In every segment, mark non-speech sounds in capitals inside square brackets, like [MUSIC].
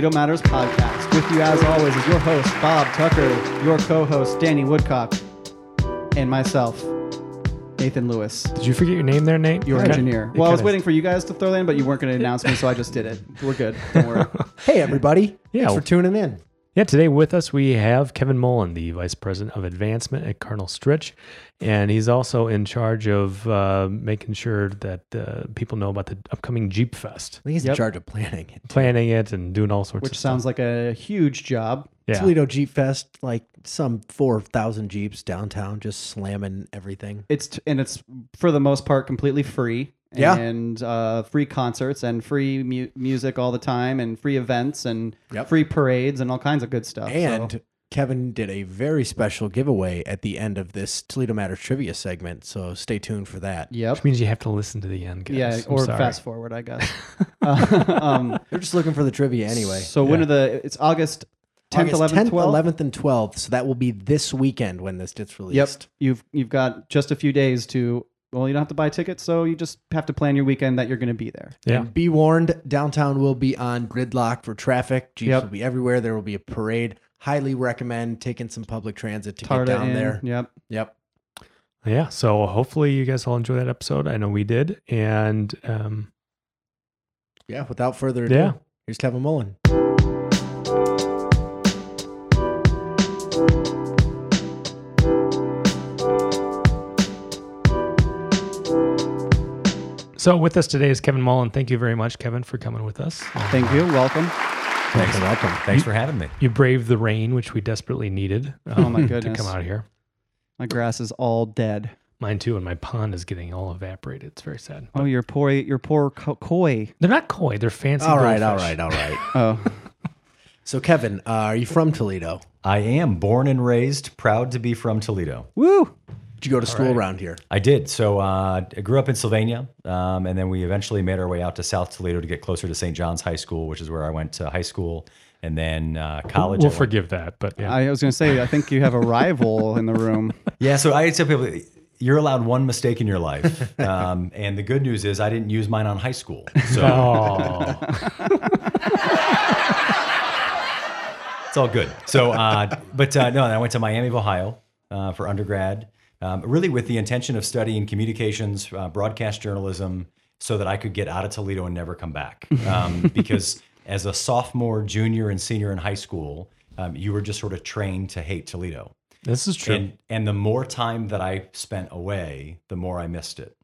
Toledo Matters podcast. With you, as always, is your host, Bob Tucker, your co host, Danny Woodcock, and myself, Nathan Lewis, Did you forget your name there, Nate? your Okay. engineer. It Well, I was waiting for you guys to throw in, but you weren't going to announce me, so I just did it. We're good. Don't worry. [LAUGHS] Hey, everybody. Yeah. Thanks for tuning in. Yeah, today with us we have Kevin Mullan, the Vice President of Advancement at Cardinal Stritch. And he's also in charge of uh, making sure that uh, people know about the upcoming Jeep Fest, I think he's Yep. in charge of planning it. planning it and doing all sorts of Which of sounds like a huge job. yeah. Toledo Jeep Fest, like some 4,000 Jeeps downtown just slamming everything. It's t- and it's for the most part completely free. Yeah. And uh, free concerts and free mu- music all the time and free events and Yep. free parades and all kinds of good stuff. so- And Kevin did a very special giveaway at the end of this Toledo Matters trivia segment. So stay tuned for that. yep. Which means you have to listen to the end, guys. Yeah, I'm or sorry. fast forward, I guess. [LAUGHS] Uh, [LAUGHS] um, They're just looking for the trivia anyway. So when are the? It's August 10th, August 11th, 12th. 11th, and 12th. So that will be this weekend when this gets Yep. released. You've you've got just a few days to. Well, you don't have to buy tickets, so you just have to plan your weekend that you're going to be there. Yeah. And be warned, downtown will be on gridlock for traffic. Jeeps Yep. will be everywhere. There will be a parade. Highly recommend taking some public transit to Tarta get down Inn, there. Yep. Yep. Yeah. So hopefully you guys all enjoy that episode. I know we did. And um, Yeah. Without further ado, Yeah. here's Kevin Mullan. So with us today is Kevin Mullan. Thank you very much, Kevin, for coming with us. Thank you. Welcome. Thanks. You're welcome. Thanks for having me. You braved the rain, which we desperately needed. Oh my um, goodness. To come out here. My grass is all dead. Mine too, and my pond is getting all evaporated. It's very sad. Oh, your poor your poor co- koi. They're not koi. They're fancy. All right, all goldfish. right, all right. [LAUGHS] Oh, So, Kevin, uh, are you from Toledo? I am born and raised, proud to be from Toledo. woo! Did you go to school around here? I did. So uh, I grew up in Sylvania, um, and then we eventually made our way out to South Toledo to get closer to St. John's High School, which is where I went to high school, and then uh, college. We'll forgive that, but yeah. I was going to say, I think you have a rival in the room. [LAUGHS] Yeah, so I tell people you're allowed one mistake in your life, [LAUGHS] um, and the good news is I didn't use mine on high school. So oh, [LAUGHS] it's all good. So, uh, but uh, no, I went to Miami of Ohio uh, for undergrad, um, really with the intention of studying communications, uh, broadcast journalism, so that I could get out of Toledo and never come back. [LAUGHS] Um, because as a sophomore, junior, and senior in high school, um, you were just sort of trained to hate Toledo. this is true. And and the more time that I spent away, the more I missed it.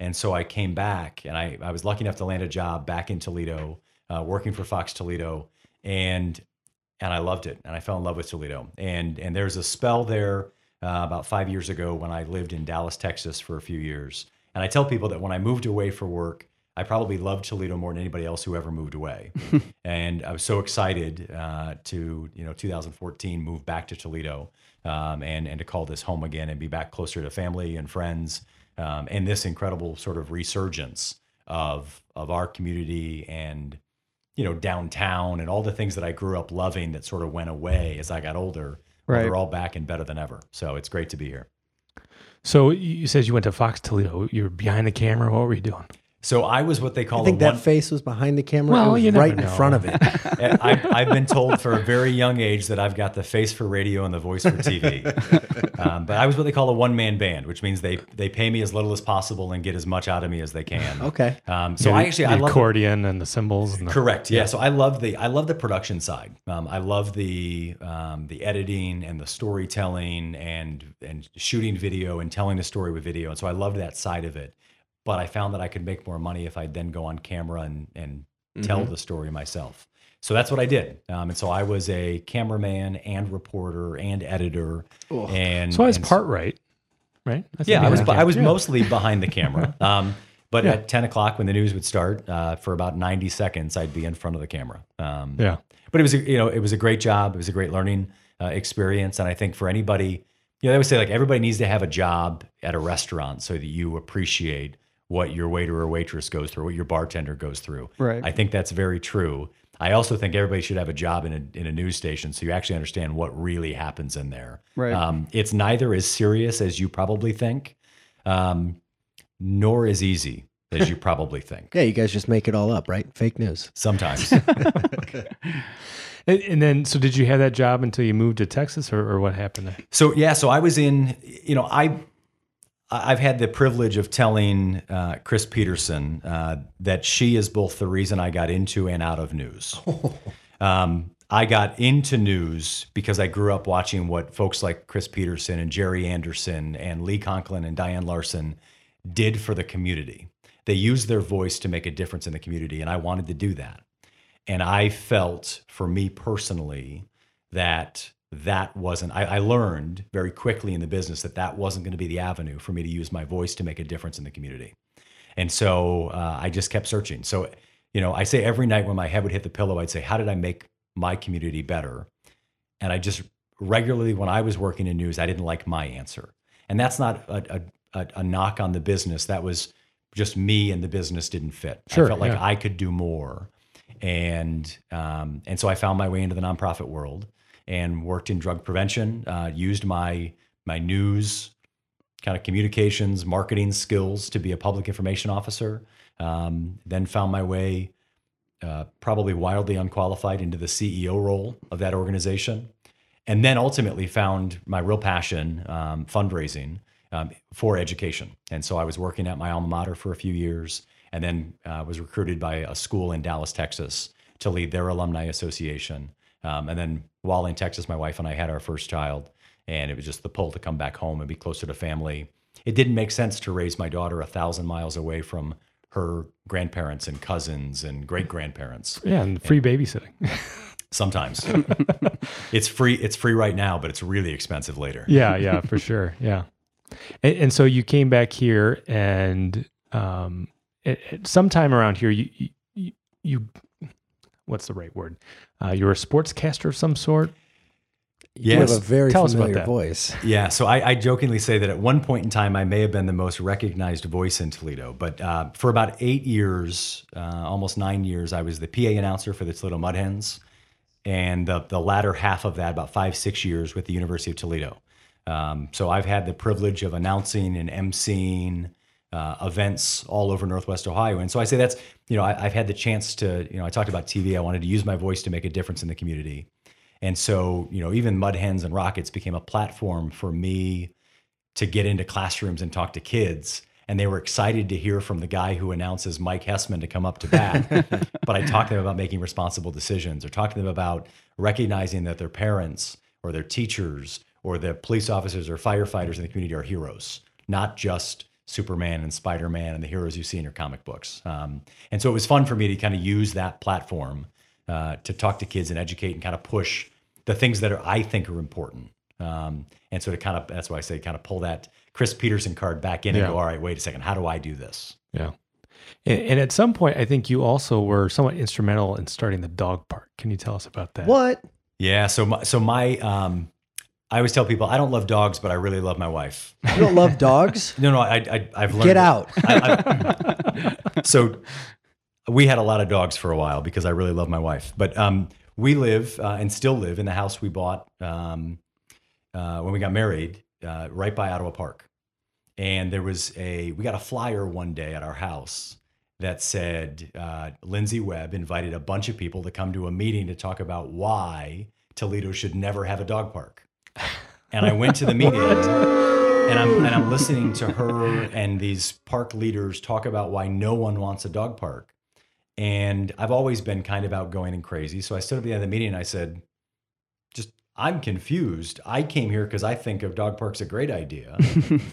And so I came back, and I I was lucky enough to land a job back in Toledo, uh, working for Fox Toledo, and and I loved it, and I fell in love with Toledo. And and there's a spell there uh, about five years ago when I lived in Dallas, Texas, for a few years. And I tell people that when I moved away for work, I probably loved Toledo more than anybody else who ever moved away. [LAUGHS] and I was so excited uh, to, you know, 2014 move back to Toledo um, and, and to call this home again and be back closer to family and friends um, and this incredible sort of resurgence of, of our community and, you know, downtown and all the things that I grew up loving that sort of went away as I got older. Well, Right. they're all back and better than ever. So it's great to be here. so you said you went to Fox Toledo. You were behind the camera. What were you doing? So I was what they call I think a that one, face was behind the camera. Well, it was you never right in know. front of it. [LAUGHS] I, I've been told for a very young age that I've got the face for radio and the voice for TV. [LAUGHS] um, but I was what they call a one man band, which means they they pay me as little as possible and get as much out of me as they can. Okay. Um, so Yeah, I actually the I love accordion and the cymbals. And the, Correct. Yeah. So I love the I love the production side. Um, I love the um, the editing and the storytelling and and shooting video and telling a story with video. And so I loved that side of it. But I found that I could make more money if I then go on camera and and tell the story myself. So that's what I did. Um, and so I was a cameraman and reporter and editor. And So I was and part right, right? That's yeah, I was I was camera. mostly behind the camera. [LAUGHS] Um, but at ten o'clock when the news would start, uh, for about ninety seconds, I'd be in front of the camera. Um, Yeah. but it was a, you know it was a great job. It was a great learning uh, experience, and I think for anybody, you know, they would say like everybody needs to have a job at a restaurant so that you appreciate what your waiter or waitress goes through, what your bartender goes through. Right. I think that's very true. I also think everybody should have a job in a in a news station so you actually understand what really happens in there. Right. Um, it's neither as serious as you probably think, um, nor as easy. as you [LAUGHS] probably think. Yeah, you guys just make it all up, right? Fake news. Sometimes. [LAUGHS] [LAUGHS] And, and then, so did you have that job until you moved to Texas, or, or what happened? There? So yeah, so I was in. You know, I I've had the privilege of telling uh, Chris Peterson uh, that she is both the reason I got into and out of news. [LAUGHS] Um, I got into news because I grew up watching what folks like Chris Peterson and Jerry Anderson and Lee Conklin and Diane Larson did for the community. They used their voice to make a difference in the community, and I wanted to do that. And I felt, for me personally, that that wasn't, I, I learned very quickly in the business that that wasn't going to be the avenue for me to use my voice to make a difference in the community. And so uh, I just kept searching. So, you know, I say every night when my head would hit the pillow, I'd say, How did I make my community better? And I just regularly, when I was working in news, I didn't like my answer. And that's not a, a, a knock on the business. That was just me and the business didn't fit. Sure, I felt like yeah. I could do more. And um, and so I found my way into the nonprofit world and worked in drug prevention. Uh, used my my news kind of communications, marketing skills to be a public information officer. Um, then found my way, uh, probably wildly unqualified, into the CEO role of that organization. And then ultimately found my real passion, um, fundraising um, for education. And so I was working at my alma mater for a few years and then uh, was recruited by a school in Dallas, Texas to lead their alumni association. Um, and then while in Texas, my wife and I had our first child, and it was just the pull to come back home and be closer to family. It didn't make sense to raise my daughter a thousand miles away from her grandparents and cousins and great grandparents. Yeah, and free babysitting. [LAUGHS] Sometimes it's free. It's free right now, but it's really expensive later. yeah, yeah, for sure. Yeah. And, and so you came back here, and um, at, at sometime around here, you, you, you, what's the right word? Uh, you're a sportscaster of some sort. You have Yes. a very Tell us about familiar that. voice. Yeah, so I, I jokingly say that at one point in time, I may have been the most recognized voice in Toledo. But uh, for about eight years, uh, almost nine years, I was the PA announcer for the Toledo Mud Hens, and the, the latter half of that, about five, six years, with the University of Toledo. Um, so I've had the privilege of announcing and emceeing uh, events all over Northwest Ohio. And so I say that's, you know, I, I've had the chance to, you know, I talked about TV. I wanted to use my voice to make a difference in the community. And so, you know, even Mud Hens and Rockets became a platform for me to get into classrooms and talk to kids. And they were excited to hear from the guy who announces Mike Hessman to come up to bat. [LAUGHS] but I talked to them about making responsible decisions or talk to them about recognizing that their parents or their teachers or the police officers or firefighters in the community are heroes, not just Superman and Spider Man and the heroes you see in your comic books. Um, and so it was fun for me to kind of use that platform uh, to talk to kids and educate and kind of push the things that are, I think are important. Um, and so to kind of, that's why I say kind of pull that Chris Peterson card back in and go, all right, wait a second, how do I do this? Yeah. And, and at some point, I think you also were somewhat instrumental in starting the dog park. Can you tell us about that? What? Yeah. So my, so my, um, I always tell people I don't love dogs, but I really love my wife. You don't love dogs? [LAUGHS] No, no, I, I I've learned Get out. I- I- [LAUGHS] so we had a lot of dogs for a while because I really love my wife. But um, we live uh, and still live in the house we bought um, uh, when we got married, uh, right by Ottawa Park. And there was a we got a flyer one day at our house that said uh, Lindsay Webb invited a bunch of people to come to a meeting to talk about why Toledo should never have a dog park. And I went to the meeting and I'm and I'm listening to her and these park leaders talk about why no one wants a dog park. And I've always been kind of outgoing and crazy. So I stood at the end of the meeting and I said, just I'm confused. I came here because I think of dog parks a great idea.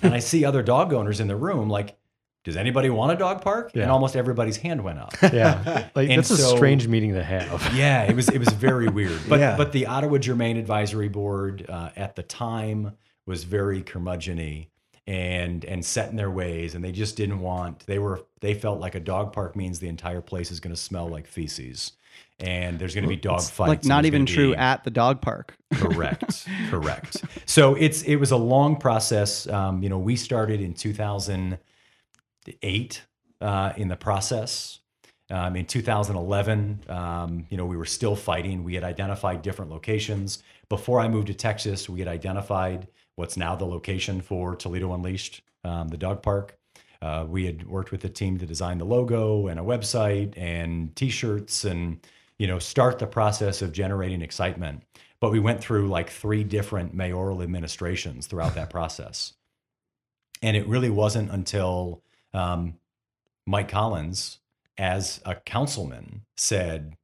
and I see other dog owners in the room like, does anybody want a dog park? Yeah. And almost everybody's hand went up. [LAUGHS] Yeah. Like, And that's a strange meeting to have. [LAUGHS] Yeah, it was it was very weird. But Yeah. but the Ottawa Jermain Advisory Board uh, at the time was very curmudgeony and and set in their ways, and they just didn't want. They were they felt like a dog park means the entire place is going to smell like feces, and there's going to be dog fights. like not even true be- at the dog park. [LAUGHS] correct correct so it's it was a long process um, you know we started in 2008 uh, in the process. Um, in 2011 um, you know we were still fighting. We had identified different locations. Before i moved to texas we had identified what's now the location for toledo unleashed um, the dog park. Uh, we had worked with the team to design the logo and a website and T-shirts and you know start the process of generating excitement. But we went through like three different mayoral administrations throughout that process, and it really wasn't until um, Mike Collins, as a councilman, said,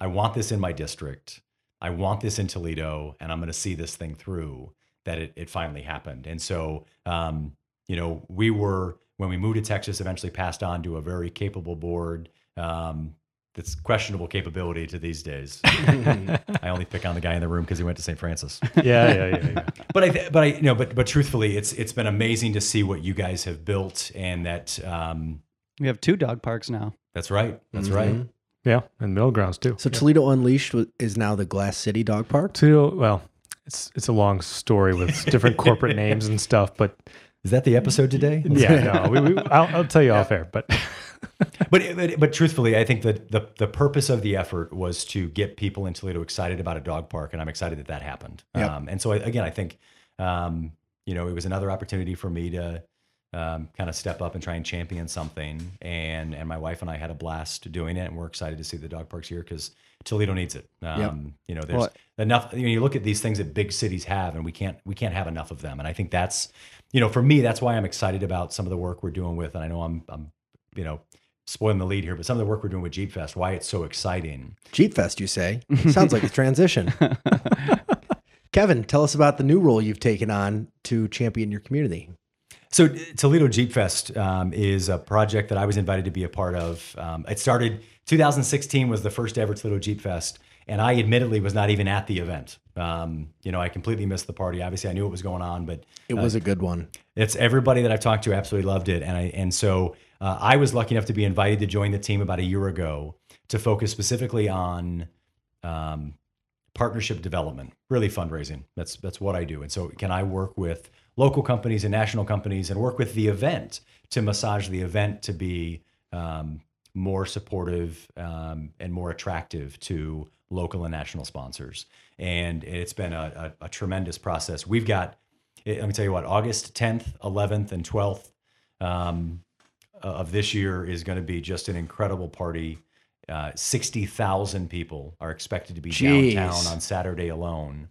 "I want this in my district. I want this in Toledo, and I'm going to see this thing through." That it, it finally happened, and so um, you know we were when we moved to Texas, eventually passed on to a very capable board. Um, that's questionable capability to these days. [LAUGHS] I only pick on the guy in the room because he went to St. Francis. [LAUGHS] yeah, yeah, yeah, yeah. But I, but I, you know, but but truthfully, it's it's been amazing to see what you guys have built, and that um, We have two dog parks now. that's right, that's right. Mhm. Yeah, and middle grounds too. So Toledo Unleashed is now the Glass City Dog Park. Toledo, well, it's it's a long story with [LAUGHS] different corporate names and stuff, but Is that the episode today? yeah, no, we, we, I'll, I'll tell you [LAUGHS] off air, but [LAUGHS] but, but but truthfully, I think that the the purpose of the effort was to get people in Toledo excited about a dog park, and I'm excited that that happened. Yep. Um, and so I, again, I think um, you know it was another opportunity for me to um, kind of step up and try and champion something. And and my wife and I had a blast doing it, and we're excited to see the dog parks here because Toledo needs it. Um, You know, there's Well- enough. You, know, you look at these things that big cities have, and we can't we can't have enough of them. And I think that's you know for me that's why I'm excited about some of the work we're doing with. And I know I'm I'm you know spoiling the lead here, but some of the work we're doing with Jeep Fest, why it's so exciting. Jeep Fest, you say? Sounds like a transition. [LAUGHS] Kevin, tell us about the new role you've taken on to champion your community. So Toledo Jeep Fest um, is a project that I was invited to be a part of. Um, it started 2016 was the first ever Toledo Jeep Fest, and I admittedly was not even at the event. Um, you know, I completely missed the party. Obviously, I knew what was going on, but It was a good one. it's everybody that I've talked to absolutely loved it, and I and so uh, I was lucky enough to be invited to join the team about a year ago to focus specifically on um, partnership development, really fundraising. That's that's what I do. And so, can I work with local companies and national companies and work with the event to massage the event to be um, more supportive um, and more attractive to local and national sponsors? And it's been a, a, a tremendous process. We've got, eh, let me tell you what, August 10th, 11th, and 12th um, of this year is going to be just an incredible party. Uh, 60,000 people are expected to be Jeez. downtown on Saturday alone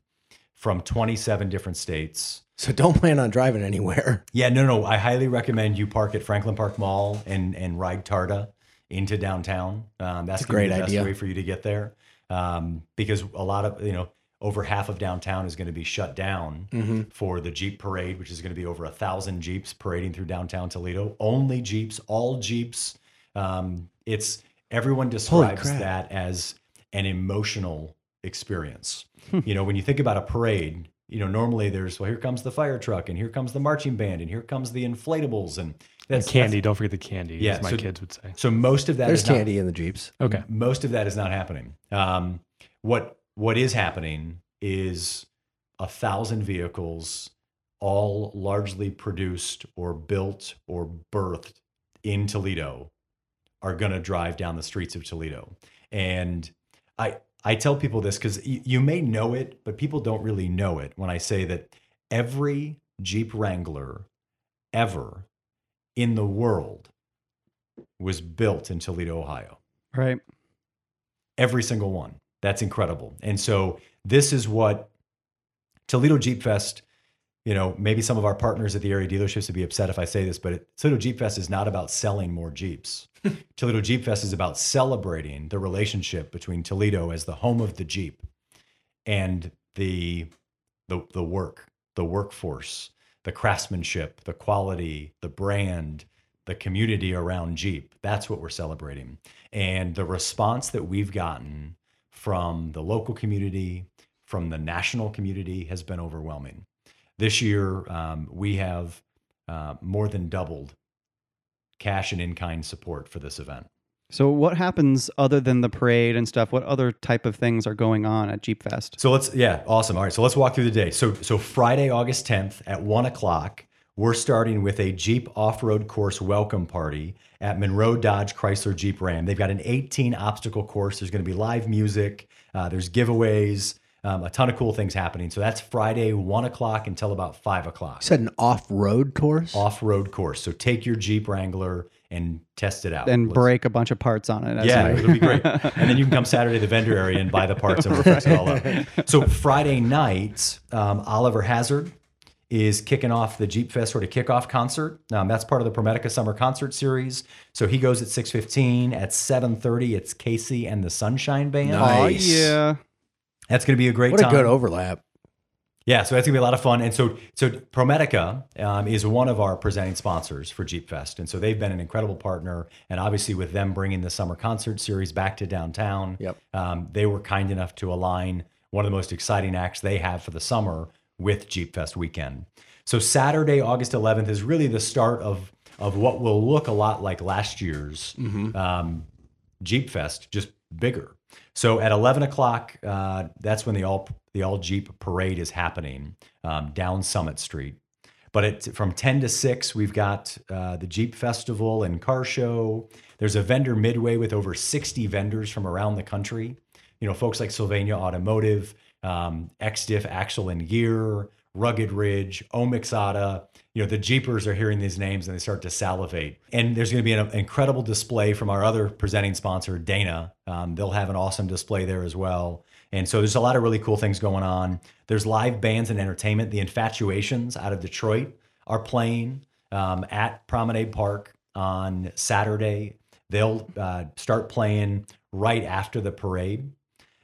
from 27 different states. So don't plan on driving anywhere. Yeah, no, no. I highly recommend you park at Franklin Park Mall and and ride Tarta into downtown. Um, that's a great the best idea. way for you to get there um, because a lot of you know over half of downtown is going to be shut down Mm-hmm. for the Jeep parade, which is going to be over a thousand Jeeps parading through downtown Toledo. Only Jeeps, all Jeeps. Um, it's everyone describes that as an emotional experience. you know, when you think about a parade, you know, normally there's well, here comes the fire truck, and here comes the marching band, and here comes the inflatables, and that's candy. Don't forget the candy, Yeah, as my so- kids would say. So most of that There's is not- candy in the Jeeps. Okay. most of that is not happening. Um, what what is happening is a thousand vehicles, all largely produced or built or birthed in Toledo, are going to drive down the streets of Toledo. And I I tell people this because you, you may know it, but people don't really know it when I say that every Jeep Wrangler ever in the world was built in Toledo, Ohio Right. every single one. That's incredible. And so this is what Toledo Jeep Fest, you know, maybe some of our partners at the area dealerships would be upset if I say this, but Toledo Jeep Fest is not about selling more Jeeps. [LAUGHS] Toledo Jeep Fest is about celebrating the relationship between Toledo as the home of the Jeep and the the the work, the workforce, the craftsmanship, the quality, the brand, the community around Jeep. That's what we're celebrating. And the response that we've gotten from the local community, from the national community, has been overwhelming. This year, um, we have uh, more than doubled cash and in kind support for this event. So what happens other than the parade and stuff? What other type of things are going on at Jeep Fest? So let's yeah, awesome. All right, so let's walk through the day. So so Friday, August 10th at one o'clock, we're starting with a Jeep off-road course welcome party at Monroe Dodge Chrysler Jeep Ram. They've got an 18 obstacle course. There's going to be live music. Uh, there's giveaways. Um, a ton of cool things happening. So that's Friday, one o'clock until about five o'clock. You said an off-road course. Off-road course. So take your Jeep Wrangler and test it out. and Let's- break a bunch of parts on it. yeah, you- it'll be great. [LAUGHS] And then you can come Saturday to the vendor area and buy the parts and we'll fix it all up. So Friday night, um, Oliver Hazard is kicking off the Jeep Fest sort of kickoff concert. Um, that's part of the Promedica Summer Concert Series. So he goes at 6.15. At 7.30, it's KC and the Sunshine Band. Oh Nice. yeah. That's going to be a great what a good overlap. Yeah, so that's gonna be a lot of fun. And so, so Promedica um, is one of our presenting sponsors for Jeep Fest, and so they've been an incredible partner. And obviously, with them bringing the summer concert series back to downtown, Yep. um, they were kind enough to align one of the most exciting acts they have for the summer with Jeep Fest weekend. So Saturday, August 11th, is really the start of of what will look a lot like last year's um, Jeep Fest, just bigger. So at 11 o'clock, uh, that's when the all the all Jeep parade is happening um, down Summit Street. But it, from 10 to 6, we've got uh, the Jeep Festival and Car Show. There's a vendor midway with over 60 vendors from around the country. You know, folks like Sylvania Automotive, um, XDiff Axle and Gear, Rugged Ridge, Omix-ADA. You know, the Jeepers are hearing these names and they start to salivate. And there's going to be an incredible display from our other presenting sponsor, Dana. Um, they'll have an awesome display there as well. And so there's a lot of really cool things going on. There's live bands and entertainment. The Infatuations out of Detroit are playing um, at Promenade Park on Saturday. They'll uh, start playing right after the parade.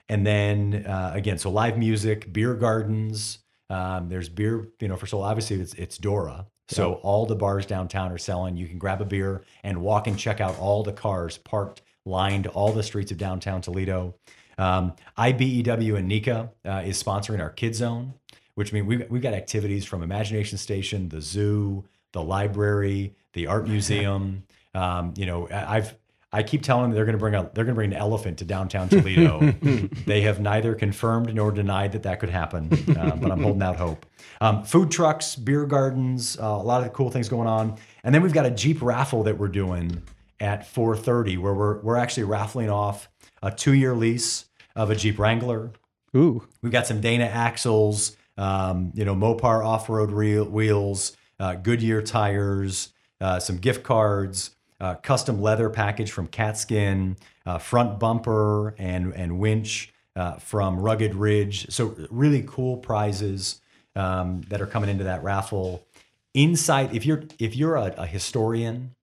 And then uh, again, so live music, beer gardens. Um, there's beer, you know, for so obviously it's it's Dora. So all the bars downtown are selling. You can grab a beer and walk and check out all the cars parked, lined all the streets of downtown Toledo. Um, IBEW and NECA uh, is sponsoring our Kid Zone, which means we've, we've got activities from Imagination Station, the zoo, the library, the art [LAUGHS] museum. Um, you know, I- I've I keep telling them they're going to bring a they're going to bring an elephant to downtown Toledo. [LAUGHS] they have neither confirmed nor denied that that could happen, uh, but I'm holding out hope. Um, food trucks, beer gardens, uh, a lot of cool things going on, and then we've got a Jeep raffle that we're doing at 4:30, where we're we're actually raffling off a two year lease of a Jeep Wrangler, Ooh. We've got some Dana axles, um, you know, Mopar off-road reel, wheels, uh, Goodyear tires, uh, some gift cards, uh, custom leather package from Katzkin, uh, front bumper and and winch uh, from Rugged Ridge. So really cool prizes um, that are coming into that raffle. Insight, if you're if you're a, a historian,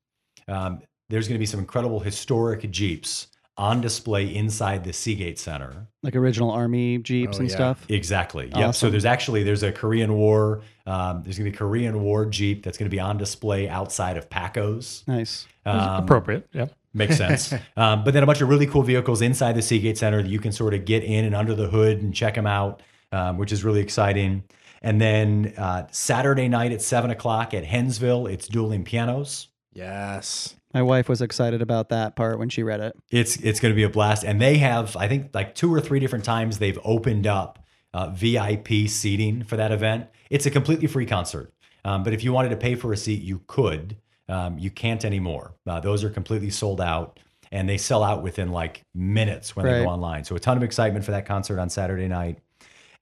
um, there's going to be some incredible historic Jeeps on display inside the Seagate Center. Like original army jeeps Oh, and yeah. stuff. Exactly. Yeah. So there's actually there's a Korean War. Um, there's gonna be a Korean War Jeep that's gonna be on display outside of Paco's. Nice. Um, Appropriate. Yeah. Makes sense. [LAUGHS] um, but then a bunch of really cool vehicles inside the Seagate Center that you can sort of get in and under the hood and check them out, um, which is really exciting. And then uh, Saturday night at seven o'clock at Hensville, it's dueling pianos. Yes. My wife was excited about that part when she read it. It's it's going to be a blast, and they have I think like two or three different times they've opened up uh, VIP seating for that event. It's a completely free concert, um, but if you wanted to pay for a seat, you could. Um, you can't anymore. Uh, those are completely sold out, and they sell out within like minutes when they go online. So a ton of excitement for that concert on Saturday night.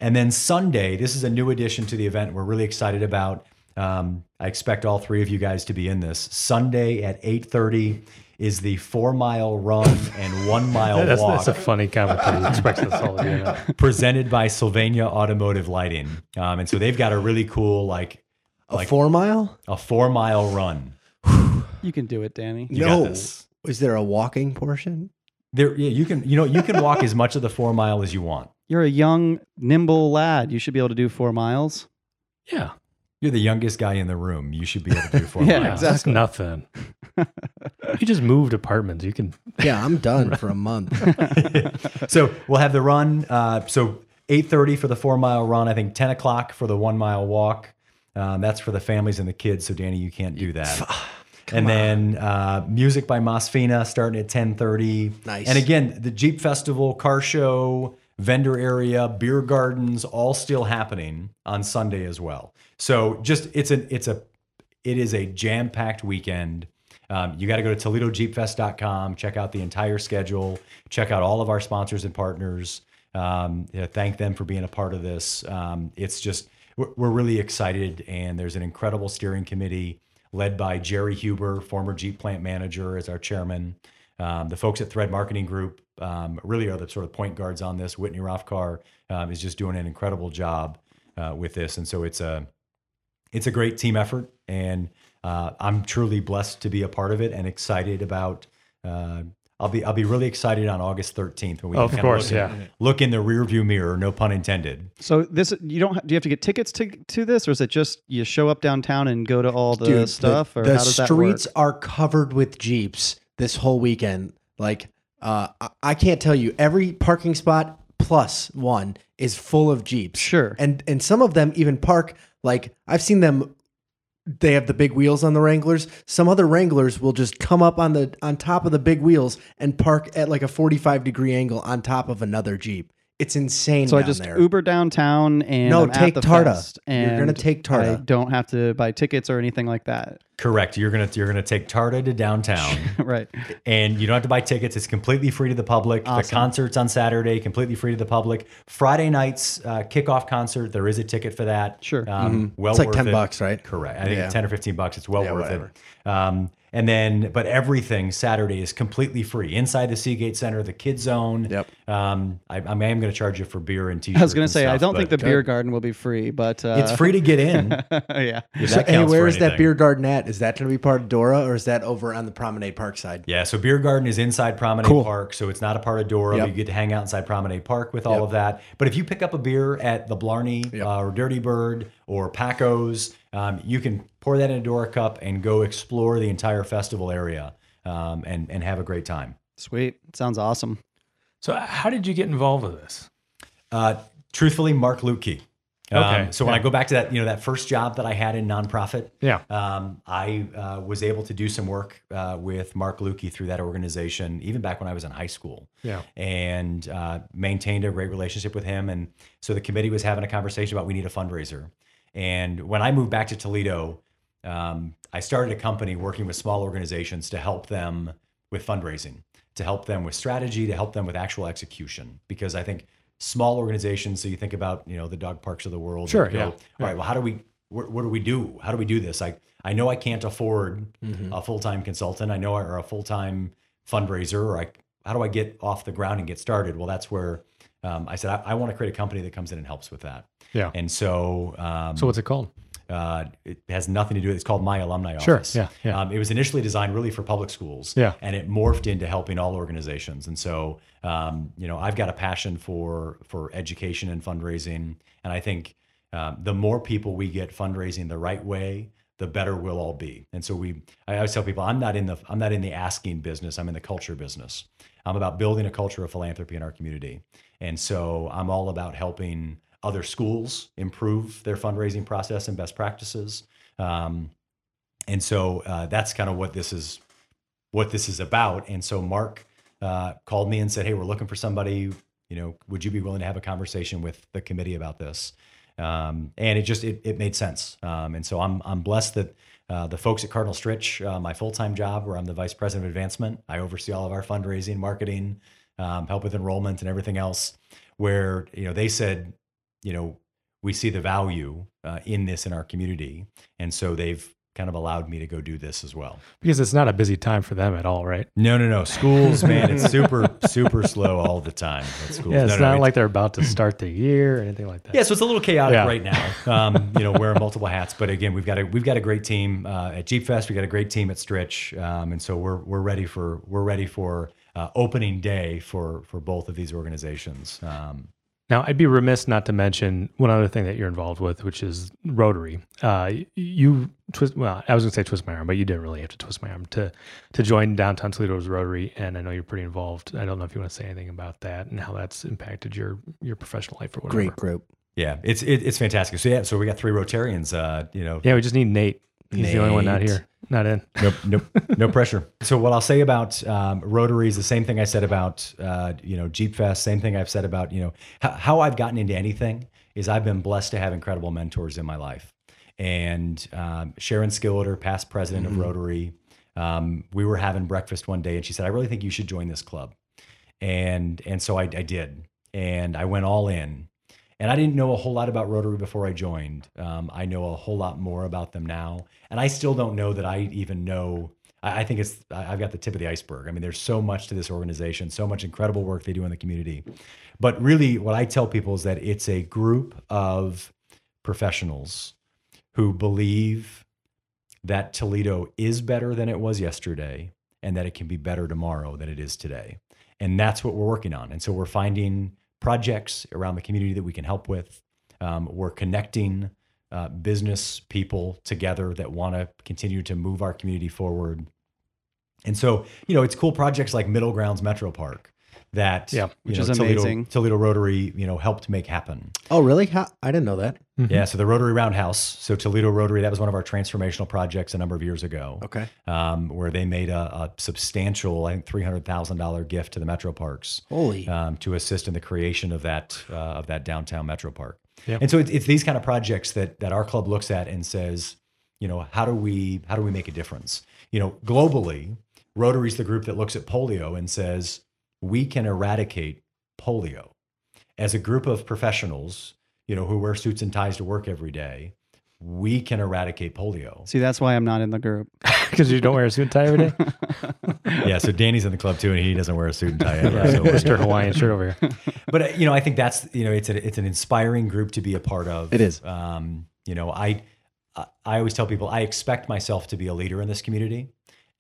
And then Sunday, this is a new addition to the event we're really excited about. Um, I expect all three of you guys to be in this. Sunday at 8:30 is the four mile run and one mile That's, walk that's a funny comment that he expects us all to be in that. [LAUGHS] presented by Sylvania Automotive Lighting. Um, and so they've got a really cool like A Like- four mile? a four mile run. You can do it, Danny. You got no. this. Is there a walking portion? There, yeah, you can you know you can walk as much of the four mile as you want. You're a young, nimble lad. You should be able to do four miles. Yeah. You're the youngest guy in the room. You should be able to do four [LAUGHS] Yeah, miles. That's nothing. you just moved apartments. You can. [LAUGHS] Yeah, I'm done for a month. [LAUGHS] so we'll have the run. Uh, so eight thirty for the four mile run. I think ten o'clock for the one mile walk. Um, that's for the families and the kids. So Danny, you can't do that. and then uh, music by Mosfina starting at ten thirty. Nice. And again, the Jeep Festival, car show, vendor area, beer gardens, all still happening on Sunday as well. So just it's an it's a it is a jam packed weekend. Um, you got to go to ToledoJeepFest.com, check out the entire schedule, check out all of our sponsors and partners. Um, you know, thank them for being a part of this. Um, it's just we're, really excited, and there's an incredible steering committee led by Jerry Huber, former Jeep plant manager, as our chairman. Um, the folks at Thread Marketing Group um, really are the sort of point guards on this. Whitney Rothkar um, is just doing an incredible job uh, with this, and so it's a it's a great team effort, and uh, I'm truly blessed to be a part of it and excited about. Uh, I'll be I'll be really excited on August 13th when we Of can course, look, in- yeah. look in the rearview mirror, no pun intended. So this you don't do you have to get tickets to to this, or is it just you show up downtown and go to all the Dude, stuff, or the how does that work? streets are covered with jeeps this whole weekend. Like, uh, I, I can't tell you every parking spot plus one is full of jeeps. Sure. and and some of them even park like I've seen them. They have the big wheels on the Wranglers. Some other Wranglers will just come up on the on top of the big wheels and park at like a forty five degree angle on top of another jeep. It's insane. So I just there. Uber downtown and No, I'm at take the Tarta. fest, You're gonna and take I Tarta. don't have to buy tickets or anything like that. Correct. You're gonna you're gonna take Tarta to downtown. [LAUGHS] right. and you don't have to buy tickets. It's completely free to the public. The concert's on Saturday, completely free to the public. Friday night's uh, kickoff concert, there is a ticket for that. Sure. Um, Well It's like 10 it. bucks, right? Correct. I think Yeah. 10 or 15 bucks. It's well Yeah, worth whatever. it. Um, and then, but everything Saturday is completely free inside the Seagate Center, the Kids Zone. Yep. Um, I, I am going to charge you for beer and t-shirts. I was gonna and say I don't think the beer garden will be free, but uh, It's free to get in. [LAUGHS] yeah. if So, that hey, counts where is that beer garden at? Is that going to be part of Dora or is that over on the Promenade Park side? Yeah, so Beer Garden is inside Promenade Cool. Park, so it's not a part of Dora. Yep. You get to hang out inside Promenade Park with all Yep. of that. But if you pick up a beer at the Blarney Yep. uh, or Dirty Bird or Paco's, um, you can pour that in a Dora cup and go explore the entire festival area um, and and have a great time. Sweet. Sounds awesome. So how did you get involved with this? Uh, truthfully, Mark Lukey. Um, Okay, so when yeah. I go back to that, you know, that first job that I had in nonprofit, Yeah. um, I uh, was able to do some work uh, with Mark Lukey through that organization, even back when I was in high school. Yeah. And uh, maintained a great relationship with him. And so the committee was having a conversation about we need a fundraiser. And when I moved back to Toledo, um, I started a company working with small organizations to help them with fundraising, to help them with strategy, to help them with actual execution. Because I think small organizations, so you think about you know the dog parks of the world. Sure, go, yeah, All right. Well, how do we? What, what do we do? How do we do this? I I know I can't afford Mm-hmm. a full time consultant. I know or a full time fundraiser. Or I how do I get off the ground and get started? Well, that's where um, I said I, I want to create a company that comes in and helps with that. Yeah. And so um, So what's it called? Uh, it has nothing to do with It's called My Alumni office Sure, yeah, yeah. Um, it was initially designed really for public schools. Yeah. And it morphed into helping all organizations. And so, um, you know, I've got a passion for for education and fundraising. And I think um, the more people we get fundraising the right way, the better we'll all be. And so we, I always tell people, I'm not in the I'm not in the asking business. I'm in the culture business. I'm about building a culture of philanthropy in our community. And so I'm all about helping other schools improve their fundraising process and best practices. Um, and so uh, that's kind of what this is, what this is about. And so Mark uh, called me and said, "Hey, we're looking for somebody. You know, would you be willing to have a conversation with the committee about this?" Um, and it just it, it made sense. Um, and so I'm I'm blessed that uh, the folks at Cardinal Stritch, uh, my full time job, where I'm the vice president of advancement, I oversee all of our fundraising, marketing, um, help with enrollment, and everything else. Where you know they said, you know, we see the value uh, in this in our community, and so they've kind of allowed me to go do this as well. Because it's not a busy time for them at all, right? No, no, no. Schools, [LAUGHS] man, it's super, super slow all the time at schools. Yeah, it's No, no, not like they're about to [CLEARS THROAT] start the year or anything like that. yeah, so it's a little chaotic Yeah. right now. Um, [LAUGHS] you know, wearing multiple hats, but again, we've got a we've got a great team uh, at Jeep Fest. We've got a great team at Stritch, um, and so we're we're ready for we're ready for uh, opening day for for both of these organizations. Um, Now, I'd be remiss not to mention one other thing that you're involved with, which is Rotary. Uh, you twist. Well, I was going to say twist my arm, but you didn't really have to twist my arm to to join downtown Toledo's Rotary, and I know you're pretty involved. I don't know if you want to say anything about that and how that's impacted your your professional life or whatever. Great group. yeah, it's it, it's fantastic. So yeah, so we got three Rotarians. Uh, you know, Yeah, we just need Nate. He's the only one not here, not in. [LAUGHS] Nope, nope, no pressure. [LAUGHS] So what I'll say about um, Rotary is the same thing I said about uh, you know Jeep Fest. Same thing I've said about you know h- how I've gotten into anything is I've been blessed to have incredible mentors in my life. And um, Sharon Skilleter, past president of Rotary, um, we were having breakfast one day, and she said, "I really think you should join this club." And and so I, I did. and I went all in. And I didn't know a whole lot about Rotary before I joined. Um, I know a whole lot more about them now, and I still don't know that I even know. I, I think it's I've got the tip of the iceberg. I mean, there's so much to this organization, so much incredible work they do in the community. But really, what I tell people is that it's a group of professionals who believe that Toledo is better than it was yesterday and that it can be better tomorrow than it is today. And that's what we're working on. And so we're finding projects around the community that we can help with. Um, we're connecting uh, business people together that want to continue to move our community forward. And so, you know, it's cool projects like Middle Grounds Metro Park that Yeah, you which know, is Toledo, amazing. Toledo Rotary, you know, helped make happen. Oh, really? How? I didn't know that. Yeah, so the Rotary Roundhouse, so Toledo Rotary, that was one of our transformational projects a number of years ago. Okay. Um, where they made a, a substantial, I think, three hundred thousand dollar gift to the Metro Parks Holy. um, to assist in the creation of that uh, of that downtown Metro Park. Yeah. And so it's, it's these kind of projects that that our club looks at and says, you know, how do we how do we make a difference? You know, globally, Rotary's the group that looks at polio and says we can eradicate polio as a group of professionals, you know, who wear suits and ties to work every day. We can eradicate polio. See, that's why I'm not in the group. [LAUGHS] Because you don't wear a suit and tie every day. [LAUGHS] yeah, so Danny's in the club too, and he doesn't wear a suit and tie. Ever, Yeah, so Mr. Hawaiian shirt over here. [LAUGHS] but uh, you know, I think that's you know, it's a, it's an inspiring group to be a part of. It is. Um, you know, I I- I always tell people I expect myself to be a leader in this community,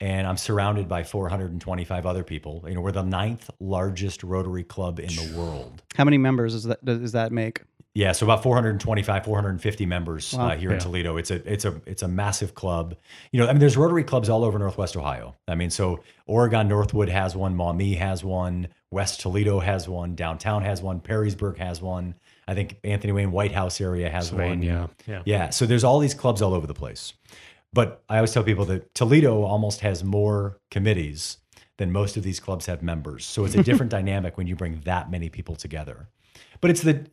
and I'm surrounded by 425 other people. You know, we're the ninth largest Rotary club in the world. How many members does that does that make? Yeah, so about 425, 450 members Wow. uh, here in Toledo. It's a it's a it's a massive club. You know, I mean, there's Rotary clubs all over Northwest Ohio. I mean, so Oregon Northwood has one, Maumee has one, West Toledo has one, downtown has one, Perrysburg has one. I think Anthony Wayne White House area has Swain, one. yeah, yeah. Yeah, so there's all these clubs all over the place. But I always tell people that Toledo almost has more committees than most of these clubs have members. So it's a different [LAUGHS] dynamic when you bring that many people together. But it's the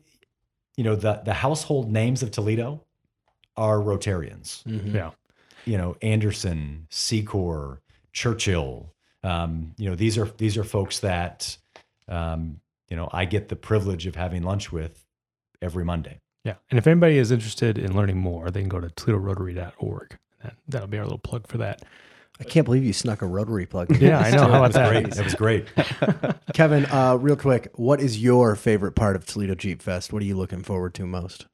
you know the the household names of Toledo are Rotarians. Mhm. Yeah. You know, Anderson, Secor, Churchill. Um, you know, these are these are folks that um, you know, I get the privilege of having lunch with every Monday. Yeah. And if anybody is interested in learning more, they can go to ToledoRotary.org. That, that'll be our little plug for that. I can't believe you snuck a rotary plug. In. Yeah, I know. How that about was that? great. That was great. [LAUGHS] Kevin, uh, real quick, what is your favorite part of Toledo Jeep Fest? What are you looking forward to most?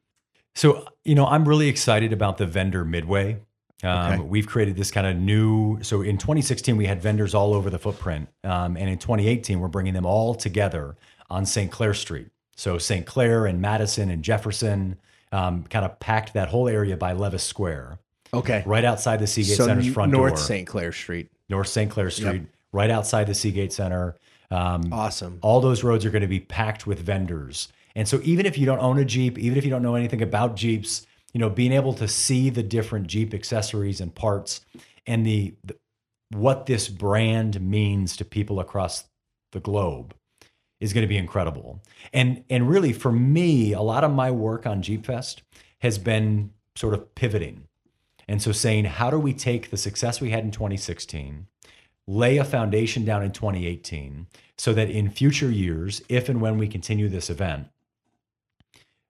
So, you know, I'm really excited about the vendor midway. Um, Okay. We've created this kind of new. So, in 2016, we had vendors all over the footprint. Um, and in 2018, we're bringing them all together on St. Clair Street. So, St. Clair and Madison and Jefferson um, kind of packed that whole area by Levis Square, Okay. right outside the Seagate so Center's front North door. North St. Clair Street. North St. Clair Street, right outside the Seagate Center. Um, Awesome. all those roads are going to be packed with vendors. And so even if you don't own a Jeep, even if you don't know anything about Jeeps, you know, being able to see the different Jeep accessories and parts and the, the what this brand means to people across the globe is going to be incredible. And and really for me, a lot of my work on Jeep Fest has been sort of pivoting. And so saying, how do we take the success we had in 2016, lay a foundation down in 2018 so that in future years, if and when we continue this event,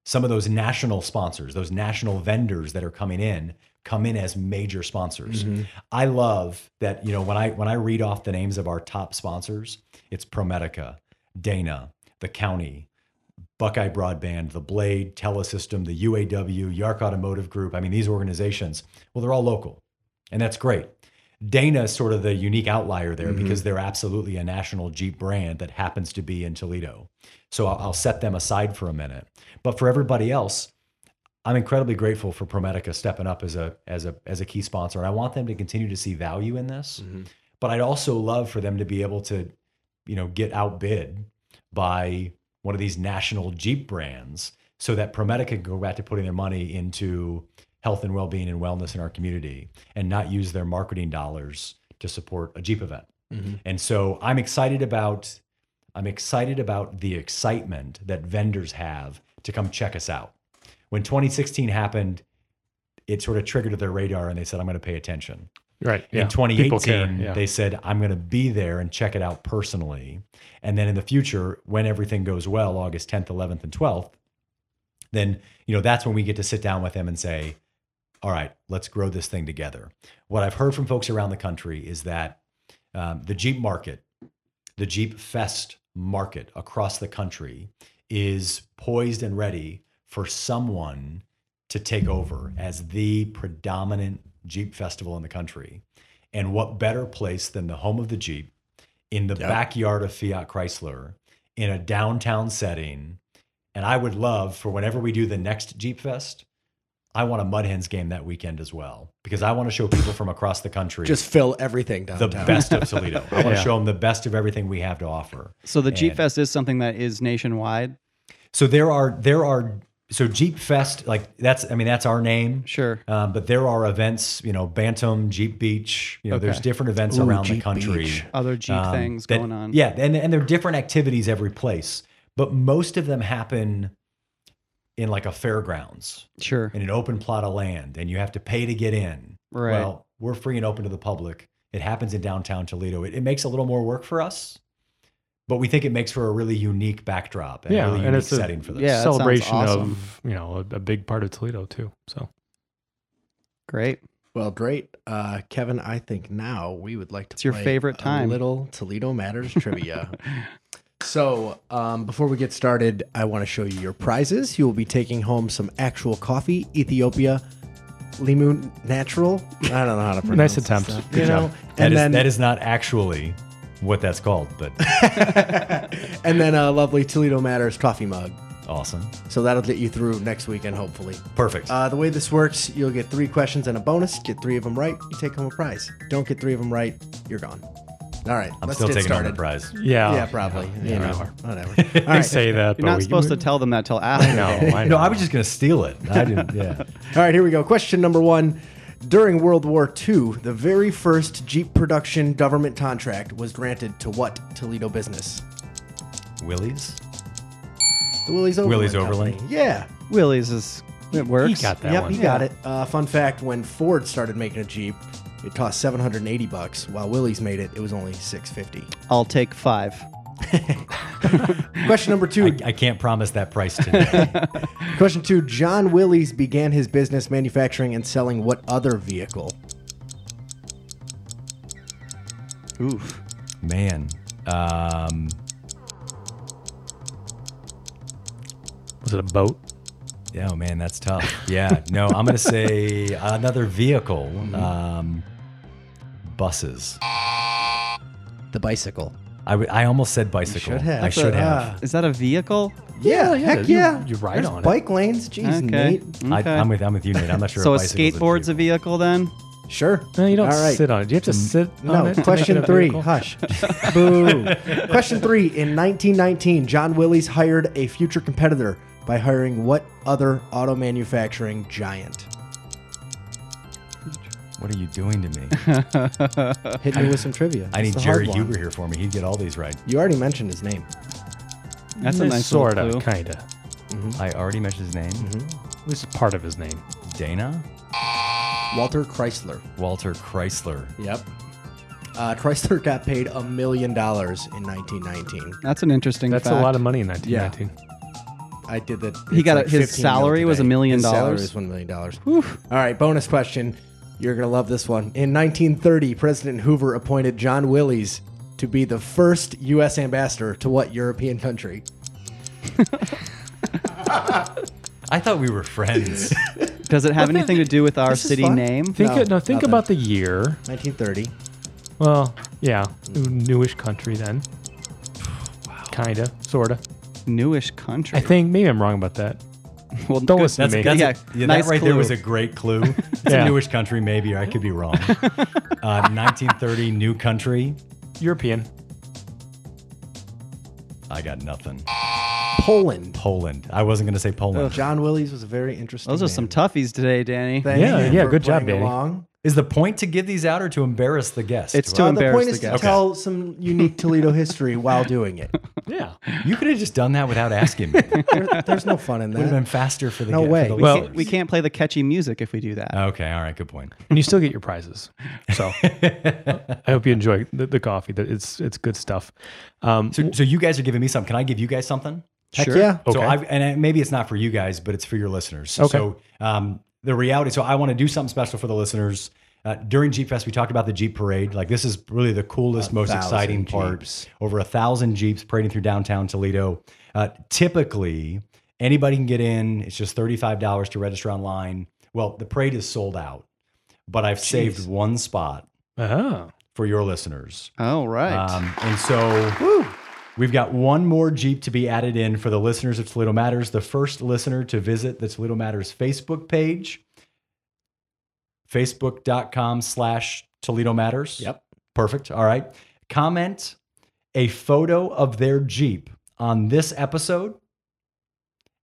some of those national sponsors, those national vendors that are coming in, come in as major sponsors. Mm-hmm. I love that, you know, when I when I read off the names of our top sponsors, it's Promedica, Dana, the county, Buckeye Broadband, the Blade, Telesystem, the UAW, Yark Automotive Group. I mean, these organizations, well, they're all local. And that's great. Dana is sort of the unique outlier there mm-hmm. because they're absolutely a national Jeep brand that happens to be in Toledo. So I'll, I'll set them aside for a minute. But for everybody else, I'm incredibly grateful for Promedica stepping up as a as a as a key sponsor. And I want them to continue to see value in this. Mm-hmm. But I'd also love for them to be able to, you know, get outbid by one of these national Jeep brands so that Promedica can go back to putting their money into health and well-being and wellness in our community and not use their marketing dollars to support a Jeep event. Mm-hmm. And so I'm excited about I'm excited about the excitement that vendors have to come check us out. When 2016 happened, it sort of triggered their radar and they said, I'm going to pay attention. Right. Yeah. In 2018, yeah. they said, I'm going to be there and check it out personally. And then in the future, when everything goes well, August 10th, 11th, and 12th, then, you know, that's when we get to sit down with them and say, all right, let's grow this thing together. What I've heard from folks around the country is that um, the Jeep market, the Jeep Fest market across the country is poised and ready for someone to take over as the predominant Jeep festival in the country. And what better place than the home of the Jeep in the backyard of Fiat Chrysler in a downtown setting? And I would love for whenever we do the next Jeep Fest, I want a Mud Hens game that weekend as well because I want to show people from across the country Just fill everything down. the best of Toledo. [LAUGHS] I want Yeah. to show them the best of everything we have to offer. So the Jeep And- Fest is something that is nationwide. So there are there are so Jeep Fest like that's I mean that's our name. Sure. Um, but there are events, you know, Bantam, Jeep Beach. You know, there's different events Ooh, around the country. Beach. Other Jeep um, things that- going on. Yeah, and and there are different activities every place, but most of them happen in like a fairgrounds Sure. in an open plot of land, and you have to pay to get in. Right. Well, we're free and open to the public. It happens in downtown Toledo. It, it makes a little more work for us, but we think it makes for a really unique backdrop and Yeah, a really and unique it's a- setting for this. Yeah, celebration awesome. of you know a, a big part of Toledo too. So Great. Well, great, uh, Kevin. I think now we would like to. It's your play favorite a time. little Toledo Matters [LAUGHS] trivia. So, um, before we get started, I want to show you your prizes. You will be taking home some actual coffee, Ethiopia Limu Natural. I don't know how to [LAUGHS] pronounce Nice attempt. stuff, Good you job. know? That and is then, that is not actually what that's called, but [LAUGHS] and then a lovely Toledo Matters coffee mug. awesome. So that'll get you through next weekend, hopefully. Perfect. Uh, the way this works, you'll get three questions and a bonus. Get three of them right, you take home a prize. Don't get three of them right, you're gone. All right, I'm let's still get taking started. home the prize. yeah, Yeah, probably. Yeah, you know, whatever. [LAUGHS] whatever. All say that, but You're but not we, supposed to tell them that till after. [LAUGHS] No, I No. I was just going to steal it. I didn't. Yeah. All right, here we go. Question number one. During World War II, the very first Jeep production government contract was granted to what Toledo business? Willys. The Willys Overland. Willys Overland? Company. Yeah. Willys is it works. he got that yep, one. you got it. Uh, fun fact: When Ford started making a Jeep, it cost 780 bucks. While Willys made it, it was only 650. I'll take five. [LAUGHS] Question number two. I, I can't promise that price today. [LAUGHS] Question two. John Willys began his business manufacturing and selling what other vehicle? Oof. Man. Um, Was it a boat? yeah, oh man, that's tough. Yeah. No, I'm going to say another vehicle. Um, buses. The bicycle. I, w- I almost said bicycle. should have. I should a- have. uh, Is that a vehicle? Yeah, yeah, heck you- yeah. you ride There's on it. bike lanes. Jeez, Okay. Nate. I, Okay. I'm with I'm with you, Nate. I'm not sure. so a if bicycle's skateboard's a vehicle then? Sure. No, you don't All right. sit on it. You have to sit on No, it? to make question a three. vehicle? Hush. [LAUGHS] Boo. [LAUGHS] question three. In 1919, John Willys hired a future competitor by hiring what other auto manufacturing giant? What are you doing to me? [LAUGHS] Hit me with some trivia. I It's need the hard Jerry one. Huber here for me. He'd get all these right. You already mentioned his name. That's a mm-hmm. nice sort little of, clue. kind of. Mm-hmm. I already mentioned his name. Mm-hmm. This is part of his name. Dana Walter Chrysler. Walter Chrysler. Yep. Uh, Chrysler got paid a million dollars in 1919. That's an interesting That's fact. a lot of money in 1919. I did that. He it's got like a- his 15 mil salary was a today. million His salary dollars? is one million dollars. All right, bonus question. You're gonna love this one. In 1930, President Hoover appointed John Willys to be the first U.S. ambassador to what European country? [LAUGHS] I thought we were friends. [LAUGHS] Does it have anything to do with our This is city fun. name? Think No, it- no, think nothing. about the year. 1930. Well, yeah, newish country then. Kinda, sorta. Newish country. I think maybe I'm wrong about that. [LAUGHS] Well, Don't good. listen That's, to me. that's Yeah, a, yeah, nice that right there was a great clue. [LAUGHS] It's Yeah. a newish country, maybe, I could be wrong. [LAUGHS] Uh, 1930, new country. European. I got nothing. Poland. Poland. I wasn't going to say Poland. John Willys was a very interesting. Those are man. some toughies today, Danny. Thank Yeah, you yeah, for good job, playing Danny. Along. Is the point to give these out or to embarrass the guest? It's to the embarrass point the is to guest. tell some unique Toledo history while doing it. [LAUGHS] Yeah. you could have just done that without asking me. [LAUGHS] There- there's no fun in that. Would have been faster for the No gu- way. the We Well- listeners. We can't play the catchy music if we do that. Okay, all right, good point. And you still get your prizes. So [LAUGHS] I hope you enjoy the, the coffee. That It's it's good stuff. Um, So, so you guys are giving me something. Can I give you guys something? Heck Sure. yeah. So Okay. I've, and uh, maybe it's not for you guys, but it's for your listeners. Okay. So um, the reality, so I want to do something special for the listeners. Uh, during Jeep Fest, we talked about the Jeep Parade. Like this is really the coolest, most thousand exciting part. Jeeps. Over a thousand Jeeps parading through downtown Toledo. Uh, typically, anybody can get in. It's just thirty-five dollars to register online. Well, the parade is sold out, but I've saved one spot oh, for your listeners. Oh, right. Um, and so we've got one more Jeep to be added in for the listeners of Toledo Matters. The first listener to visit the Toledo Matters Facebook page, facebook.com slash Toledo Matters. Yep. Perfect. All right. Comment a photo of their Jeep on this episode,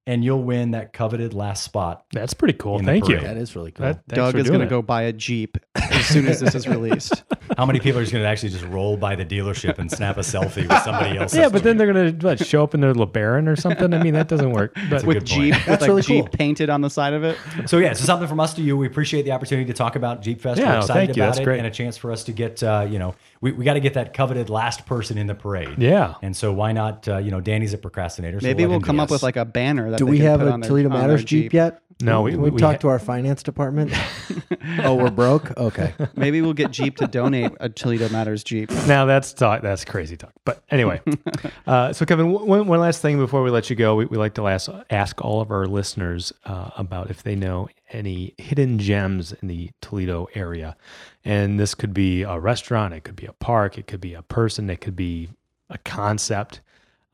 and you'll win that coveted last spot. that's pretty cool. Thank you. That is really cool. That, Doug is going to go buy a Jeep as soon as this is released. [LAUGHS] How many people are just going to actually just roll by the dealership and snap a selfie with somebody [LAUGHS] else? Yeah, but then they're gonna show up in their LeBaron or something. I mean, that doesn't work. But a with good point. Jeep, with That's like really Jeep cool. painted on the side of it. So yeah, so something from us to you. We appreciate the opportunity to talk about Jeep Fest. Yeah, We're no, excited thank you. about That's it, great. and a chance for us to get uh, you know we, we got to get that coveted last person in the parade. yeah, And so why not? Uh, you know, Danny's a procrastinator. So Maybe let we'll come up with like a banner that Do they we can have put a on Toledo on their Matters Jeep yet? No, we- we, we talked ha- to our finance department. [LAUGHS] oh, we're broke. Okay. Maybe we'll get Jeep to donate a Toledo Matters Jeep. now that's talk. That's crazy talk. But anyway, [LAUGHS] uh, so Kevin, one, one last thing before we let you go, we, we like to ask ask all of our listeners uh, about if they know any hidden gems in the Toledo area, and this could be a restaurant, it could be a park, it could be a person, it could be a concept.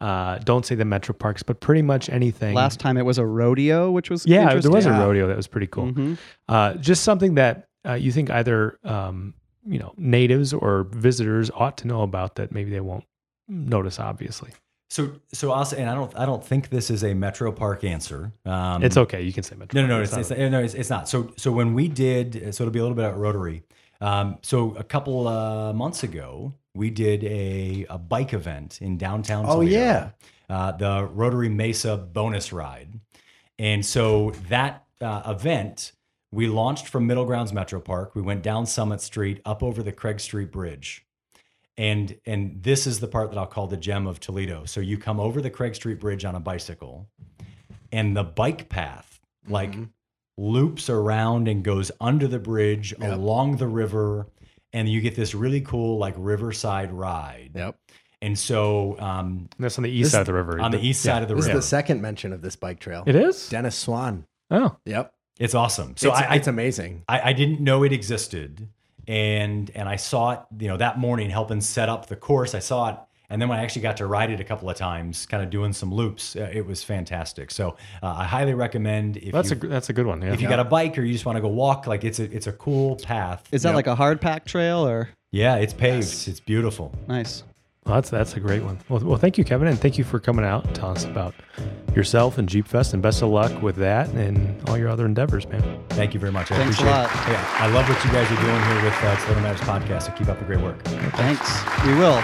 Uh, don't say the metro parks, but pretty much anything. Last time it was a rodeo, which was yeah, there interesting. was a rodeo that was pretty cool. Mhm. Uh, just something that uh, you think either um, you know natives or visitors ought to know about that maybe they won't notice. Obviously, So so I'll say, and I don't I don't think this is a Metro Park answer. Um, it's okay. You can say metro. No, no, no, Park. it's, not it's, no, it's, it's not. So, so when we did, so it'll be a little bit at Rotary. Um, so a couple uh, months ago, we did a, a bike event in downtown. Oh, yeah. uh, the Rotary Mesa bonus ride, and so that uh, event we launched from Middle Grounds Metro Park. We went down Summit Street, up over the Craig Street Bridge. And and this is the part that I'll call the gem of Toledo. So you come over the Craig Street Bridge on a bicycle, and the bike path like loops around and goes under the bridge Yep. along the river, and you get this really cool like riverside ride. Yep. And so um, That's on the east This- side of the river. on the east side of the This river, is the second mention of this bike trail. It is. Dennis Swan. Oh, Yep. it's awesome. So it's, I, I it's amazing. I, I didn't know it existed, and and I saw it, you know, that morning helping set up the course. I saw it, and then when I actually got to ride it a couple of times, kind of doing some loops, uh, it was fantastic. So uh, I highly recommend if that's you, a that's a good one. Yeah. if you got a bike or you just want to go walk, like it's a it's a cool path. Is that like a hard pack trail or Yeah, it's paved. It's beautiful. nice? Well, that's that's a great one. Well, well, thank you, Kevin, and thank you for coming out and telling us about yourself and Jeep Fest, and best of luck with that and all your other endeavors, man. Thank you very much. I Thanks a appreciate lot. it. Yeah, I love what you guys are doing here with uh, Toledo Matters podcast. So keep up the great work. Thanks. We will.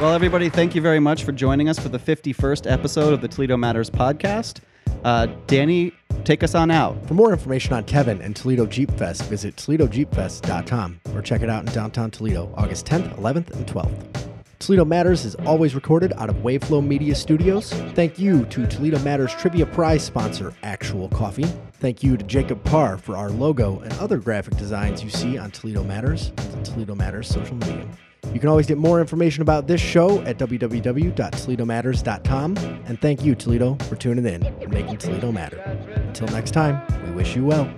Well, everybody, thank you very much for joining us for the 51st episode of the Toledo Matters podcast. Uh, Danny, take us on out. For more information on Kevin and Toledo Jeep Fest, visit ToledoJeepFest.com or check it out in downtown Toledo, August 10th, 11th, and 12th. Toledo Matters is always recorded out of Waveflow Media Studios. Thank you to Toledo Matters Trivia Prize sponsor, Actual Coffee. Thank you to Jacob Parr for our logo and other graphic designs you see on Toledo Matters, the Toledo Matters social media. You can always get more information about this show at www.toledomatters.com. And thank you, Toledo, for tuning in and making Toledo matter. Until next time, we wish you well.